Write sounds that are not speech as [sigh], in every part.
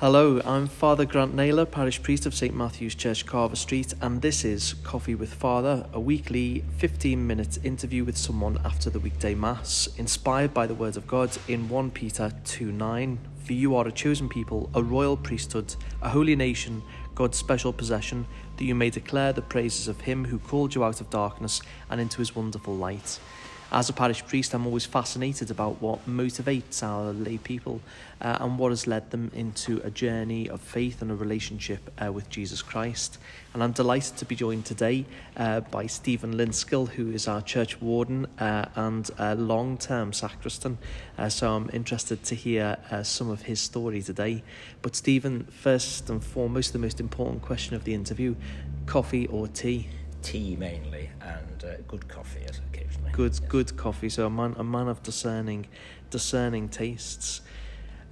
Hello, I'm Father Grant Naylor, parish priest of St Matthew's Church, Carver Street, and this is Coffee with Father, a weekly 15 minute interview with someone after the weekday Mass, inspired by the Word of God in 1 Peter 2 9. For you are a chosen people, a royal priesthood, a holy nation, God's special possession, that you may declare the praises of Him who called you out of darkness and into His wonderful light. As a parish priest, I'm always fascinated about what motivates our lay people uh, and what has led them into a journey of faith and a relationship uh, with Jesus Christ. And I'm delighted to be joined today uh, by Stephen Linskill, who is our church warden uh, and long term sacristan. Uh, so I'm interested to hear uh, some of his story today. But, Stephen, first and foremost, the most important question of the interview coffee or tea? Tea mainly, and uh, good coffee as occasionally. Good, yes. good coffee. So a man, a man of discerning, discerning tastes.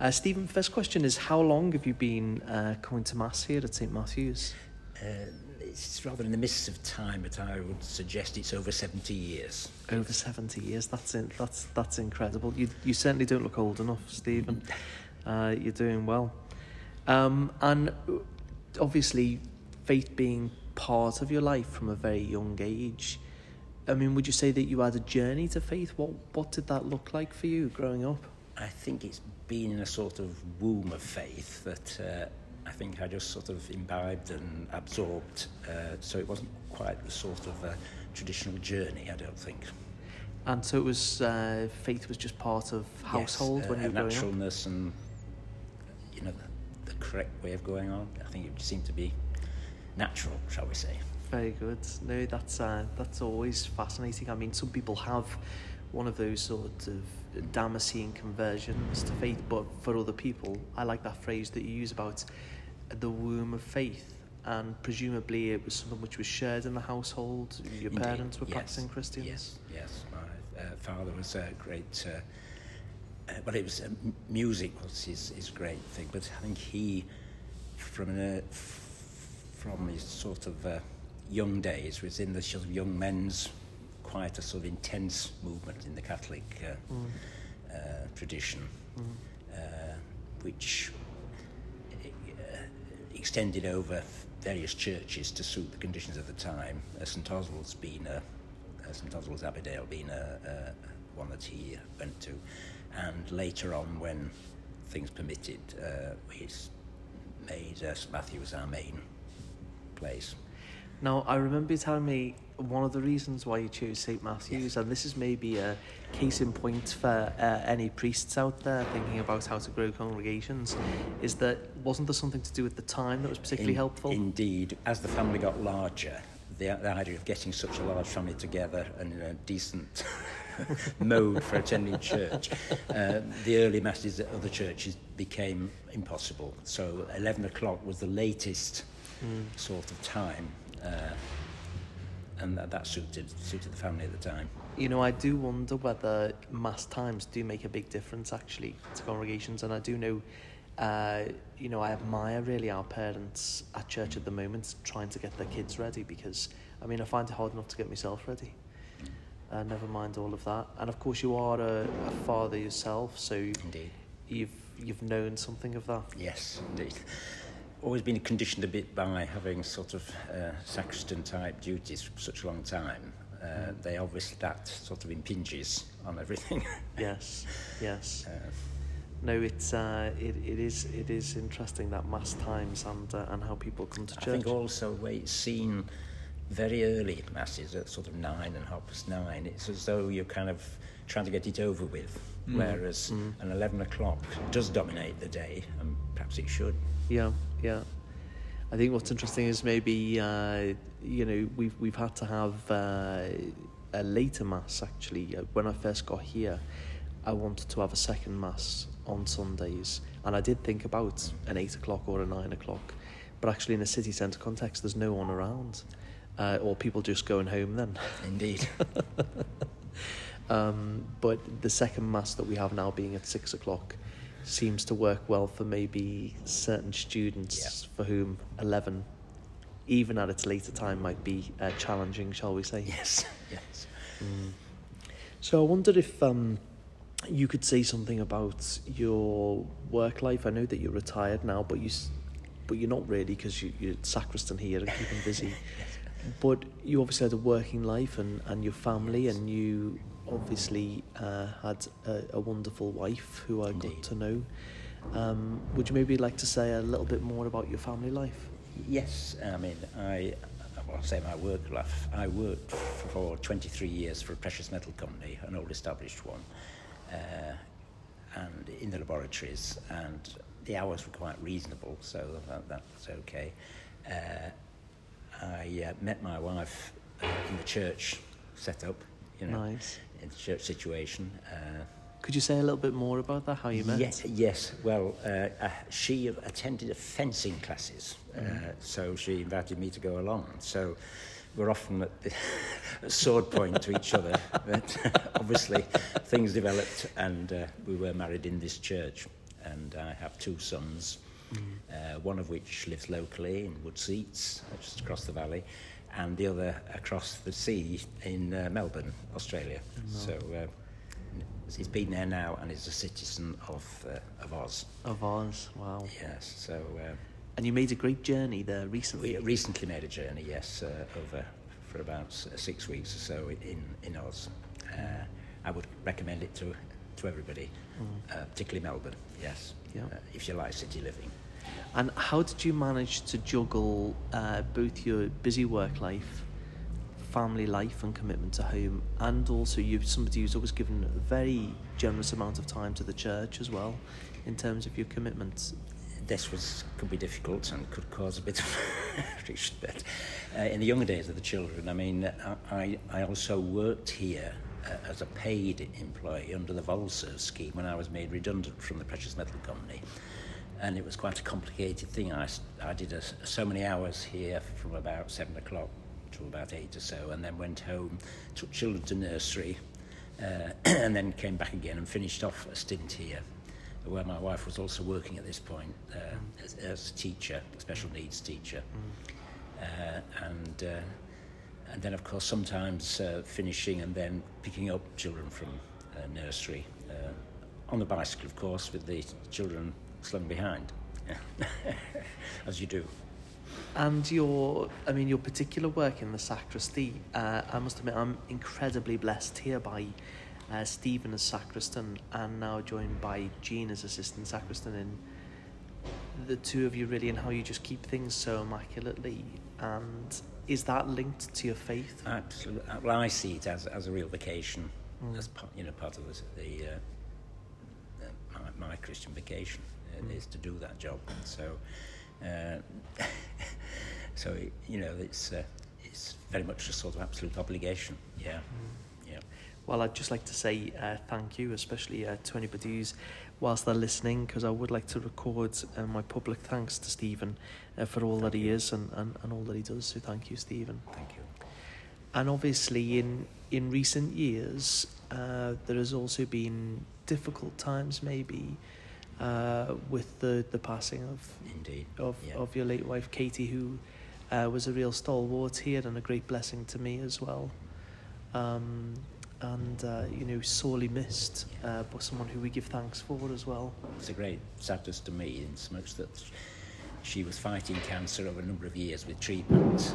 Uh, Stephen, first question is: How long have you been uh, coming to mass here at St Matthew's? Uh, it's rather in the midst of time, but I would suggest it's over 70 years. Over seventy years. That's in, that's that's incredible. You you certainly don't look old enough, Stephen. [laughs] Uh, you're doing well. Um, and obviously, faith being part of your life from a very young age. I mean, would you say that you had a journey to faith? What what did that look like for you growing up? I think it's been in a sort of womb of faith that uh, I think I just sort of imbibed and absorbed. Uh, so it wasn't quite the sort of uh, traditional journey, I don't think. And so it was uh, faith was just part of household yes, when uh, you were growing up. naturalness and you know the, the correct way of going on. I think it seemed to be natural, shall we say? Very good. No, that's uh, that's always fascinating. I mean, some people have one of those sort of Damascene conversions to faith, but for other people, I like that phrase that you use about the womb of faith. And presumably, it was something which was shared in the household. Your Indeed, parents were yes, practicing Christians. Yes, yes. My uh, father was a great. Uh, uh, well, it was uh, music was his, his great thing, but I think he, from an, uh, from his sort of uh, young days, was in the sort of young men's quite a sort of intense movement in the Catholic uh, Mm. uh, tradition, Mm. uh, which uh, extended over various churches to suit the conditions of the time. Uh, St Oswald's been a, St Oswald's Abbeydale being a, a, one that he went to, and later on when things permitted, uh, he's made uh, St Matthew's our main place. Now, I remember you telling me one of the reasons why you chose St. Matthew's, Yes. and this is maybe a case in point for uh, any priests out there thinking about how to grow congregations, is that wasn't there something to do with the time that was particularly In- helpful? Indeed, as the family got larger, the, the idea of getting such a large family together and in a decent [laughs] mode for attending church, uh, the early masses at other churches became impossible. So 11 o'clock was the latest Mm. sort of time, uh, and that, that suited suited the family at the time. You know, I do wonder whether mass times do make a big difference actually to congregations, and I do know, uh, you know, I admire really our parents at church at the moment trying to get their kids ready because, I mean, I find it hard enough to get myself ready. Uh, never mind all of that, and of course you are a, a father yourself, so Indeed. you've you've known something of that. Yes, indeed. Always been conditioned a bit by having sort of uh, sacristan type duties for such a long time. Uh, they obviously that sort of impinges on everything. [laughs] Yes, yes. uh, No, it's uh, it, it is it is interesting that mass times and uh, and how people come to church. I think also where it's seen very early masses at sort of nine and half past nine, it's as though you're kind of trying to get it over with. Whereas Mm. an 11 o'clock does dominate the day, and perhaps it should. Yeah, yeah. I think what's interesting is maybe uh, you know we've we've had to have uh, a later mass actually. Uh, When I first got here, I wanted to have a second mass on Sundays, and I did think about an eight o'clock or a nine o'clock, but actually in a city centre context, there's no one around, uh, or people just going home then. Indeed. [laughs] Um, but the second mass that we have now being at six o'clock seems to work well for maybe certain students Yeah. for whom 11, even at its later time, might be uh, challenging, shall we say. yes, [laughs] yes. So I wondered if um, you could say something about your work life. I know that you're retired now, but you but you're not really because you, you're sacristan here and keeping busy. [laughs] But you obviously had a working life and, and your family, and you obviously uh, had a, a wonderful wife who I got to know. Um, would you maybe like to say a little bit more about your family life? Yes, I mean, I, well, I'll say my work life. I worked for 23 years for a precious metal company, an old established one, uh, and in the laboratories, and the hours were quite reasonable, so that, was okay. Uh, uh, met my wife uh, in the church setup, you know, Nice. in the church situation. Uh, Could you say a little bit more about that? How you met? Yes, yes. Well, uh, uh, she attended fencing classes, uh, so she invited me to go along. So we're often at the [laughs] at sword point to each other. But [laughs] obviously, things developed, and uh, we were married in this church. And I have two sons, uh, one of which lives locally in Woodseats, just across the valley, and the other across the sea in uh, Melbourne, Australia. So. Uh, He's been there now and is a citizen of, uh, of Oz. Of Oz, wow. Yes, so uh, And you made a great journey there recently. we recently made a journey, yes, uh, over for about six weeks or so in, in Oz. I would recommend it to, to everybody, uh, particularly Melbourne, yes, Yeah. uh, if you like city living. And how did you manage to juggle uh, both your busy work life, family life, and commitment to home, and also you're somebody who's always given a very generous amount of time to the church as well, in terms of your commitments? this was could be difficult and could cause a bit of friction. But uh, in the younger days of the children, I mean, I, I also worked here as a paid employee under the Volserve scheme when I was made redundant from the precious metal company. And it was quite a complicated thing. I, I did a, so many hours here from about seven o'clock to about eight or so, and then went home, took children to nursery, uh, [clears throat] and then came back again and finished off a stint here where my wife was also working at this point uh, as, as a teacher, a special needs teacher. Uh, and, uh, and then, of course, sometimes uh, finishing and then picking up children from uh, nursery uh, on the bicycle, of course, with the children slung behind, [laughs] as you do. And your, I mean, your particular work in the sacristy, uh, I must admit, I'm incredibly blessed here by uh, Stephen as sacristan and now joined by Jean as assistant sacristan in the two of you really and how you just keep things so immaculately. And is that linked to your faith? Absolutely. Well, I see it as, as a real vocation, Mm. as part, you know, part of the, the uh, uh, my, my Christian vocation uh, Mm. is to do that job. So, uh, [laughs] so it, you know, it's uh, it's very much a sort of absolute obligation. Yeah, yeah. Well, I'd just like to say uh, thank you, especially uh, to anybody who's, whilst they're listening, because I would like to record uh, my public thanks to Stephen uh, for all that he is and, and, and all that he does. So thank you, Stephen. Thank you. And obviously, in in recent years, uh, there has also been difficult times, maybe, uh, with the, the passing of Indeed. of, Yeah. of your late wife Katie, who uh, was a real stalwart here and a great blessing to me as well. Um, and uh, you know, sorely missed, uh, but someone who we give thanks for as well. It's a great sadness to me in so much that she was fighting cancer over a number of years with treatment,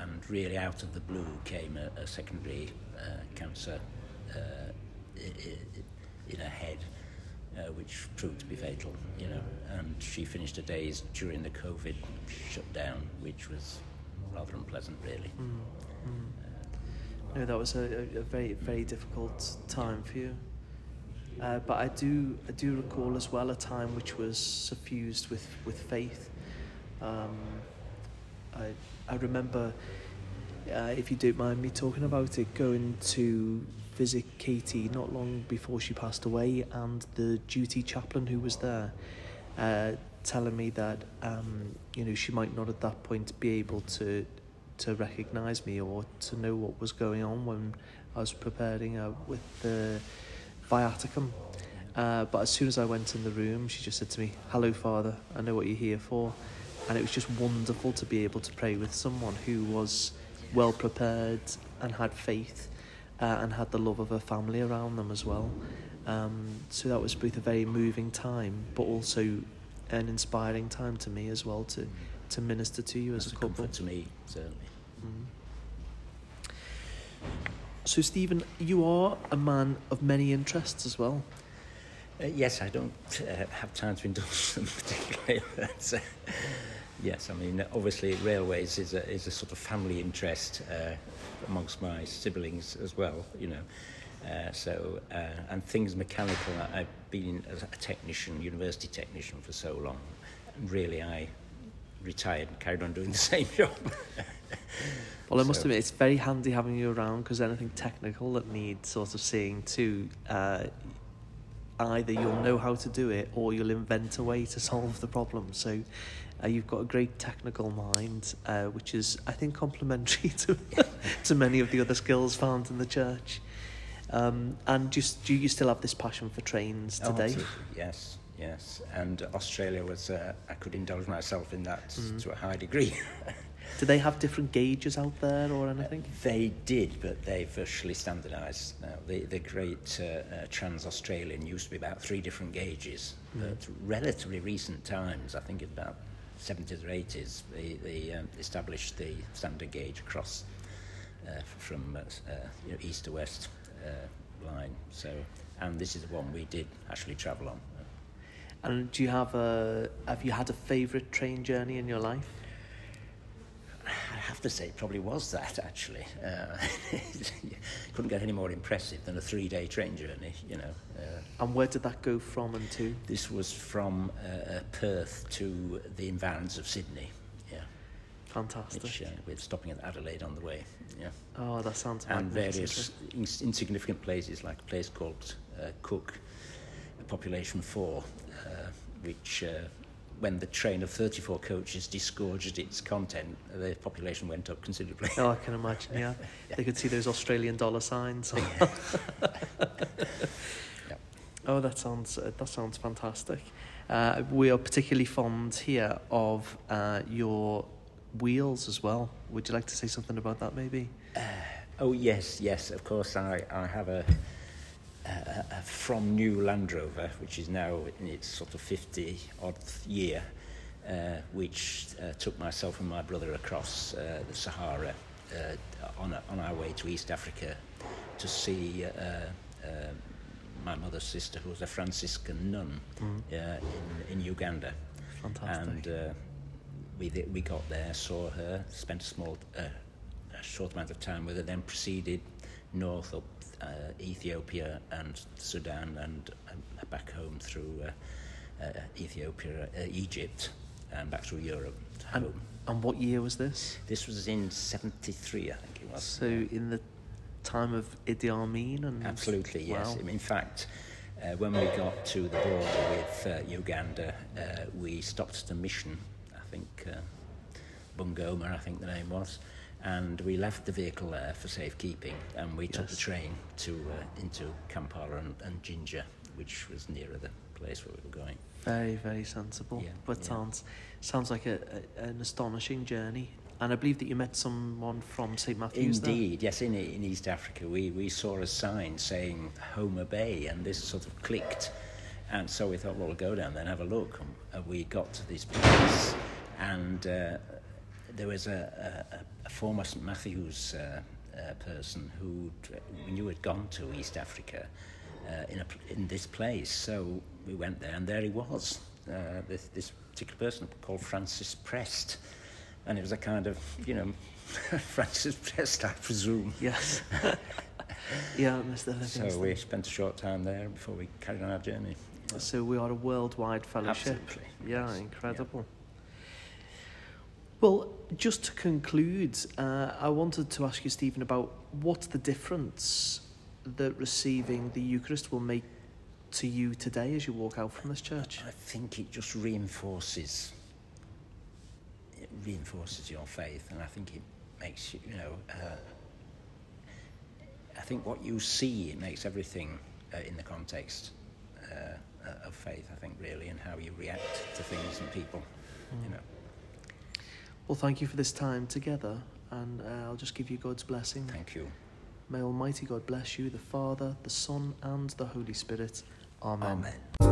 and really out of the blue came a, a secondary uh, cancer uh, in her head, uh, which proved to be fatal. You know, and she finished her days during the COVID shutdown, which was rather unpleasant, really. No, that was a, a, very very difficult time for you. Uh, but I do I do recall as well a time which was suffused with with faith. Um, I I remember, uh, if you don't mind me talking about it, going to visit Katie not long before she passed away, and the duty chaplain who was there, uh, telling me that um, you know she might not at that point be able to to recognise me or to know what was going on when I was preparing her with the viaticum. Uh, but as soon as I went in the room, she just said to me, "Hello, Father. I know what you're here for," and it was just wonderful to be able to pray with someone who was well prepared and had faith uh, and had the love of her family around them as well. Um, so that was both a very moving time, but also an inspiring time to me as well to to minister to you as a a couple. comfort to me, certainly. Mm. So Stephen, you are a man of many interests as well. Uh, yes, I don't uh, have time to indulge them [laughs] particularly. But, uh, yes, I mean, obviously, railways is a, is a sort of family interest uh, amongst my siblings as well, you know. Uh, so, uh, and things mechanical, I- I've been a a technician, university technician for so long. And really, I retired and carried on doing the [laughs] same job. Well, I must So- admit, it's very handy having you around because anything technical that needs sort of seeing to, uh, either you'll know how to do it or you'll invent a way to [laughs] solve the problem. So uh, you've got a great technical mind, uh, which is, I think, complementary [laughs] to, to many of the other skills found in the church. Um, and just do you still have this passion for trains Oh, today? absolutely. Yes, yes. And Australia was, uh, I could indulge myself in that Mhm. to a high degree. [laughs] do they have different gauges out there or anything? They did, but they've virtually standardised now. The, the great uh, uh, Trans-Australian used to be about three different gauges, Mm. but relatively recent times, I think about 70s or 80s, they, they um, established the standard gauge across uh, from uh, uh, you know, east to west uh, line. So, and this is the one we did actually travel on. And do you have a have you had a favourite train journey in your life? I have to say, it probably was that actually. Uh, [laughs] couldn't get any more impressive than a three-day train journey, you know. Uh, And where did that go from and to? This was from uh, Perth to the environs of Sydney, yeah, Fantastic. which uh, we're stopping at Adelaide on the way, yeah, oh, that sounds and various ins- insignificant places like a place called uh, Cook, a population four, uh, which uh, when the train of 34 coaches disgorged its content, the population went up considerably. Oh, I can imagine. Yeah, [laughs] they could see those Australian dollar signs. [laughs] [laughs] Oh, that sounds uh, that sounds fantastic. Uh, we are particularly fond here of uh, your wheels as well. Would you like to say something about that, maybe? Oh yes, yes. Of course, I, I have a, a, a from new Land Rover, which is now in its sort of fifty odd year, uh, which uh, took myself and my brother across uh, the Sahara uh, on a, on our way to East Africa to see uh, uh, my mother's sister, who was a Franciscan nun Mm. uh, in in Uganda, Fantastic. and uh, we th- we got there, saw her, spent a small uh, a short amount of time with her, then proceeded north up uh, Ethiopia and Sudan and um, back home through uh, uh, Ethiopia, uh, Egypt, and back through Europe And- home. and what year was this? This was in '73, I think it was. So in the time of Idi Amin and Absolutely, yes. Wow. In fact, uh, when we got to the border with uh, Uganda, we stopped at a mission, I think Bungoma, I think the name was, and we left the vehicle there for safekeeping, and we took the train to uh, into Kampala and, and Jinja, which was nearer the place where we were going. Very, very sensible. Yeah, but yeah. sounds sounds like a, a, an astonishing journey. And I believe that you met someone from St Matthews there. Indeed, yes. In in East Africa, we, we saw a sign saying Homa Bay, and this sort of clicked, and so we thought, well, we'll go down there and have a look. And we got to this place, and uh, there was a, a, a former St Matthews uh, uh, person who we knew had gone to East Africa uh, in a in this place. So we went there, and there he was. Uh, this this particular person called Francis Prest and it was a kind of, you know, [laughs] Francis Prest, I presume. Yes. [laughs] yeah, Mr. Livingstone. So we spent a short time there before we carried on our journey. So we are a worldwide fellowship. Absolutely. Yeah, yes. incredible. Well, just to conclude, uh, I wanted to ask you, Stephen, about what's the difference that receiving the Eucharist will make to you today as you walk out from this church? I think it just reinforces it reinforces your faith, and I think it makes you, you know, uh, I think what you see it makes everything uh, in the context uh, uh, of faith. I think really, and how you react to things and people. You know, well, thank you for this time together, and uh, I'll just give you God's blessing. Thank you. May Almighty God bless you, the Father, the Son, and the Holy Spirit. Amen. Amen.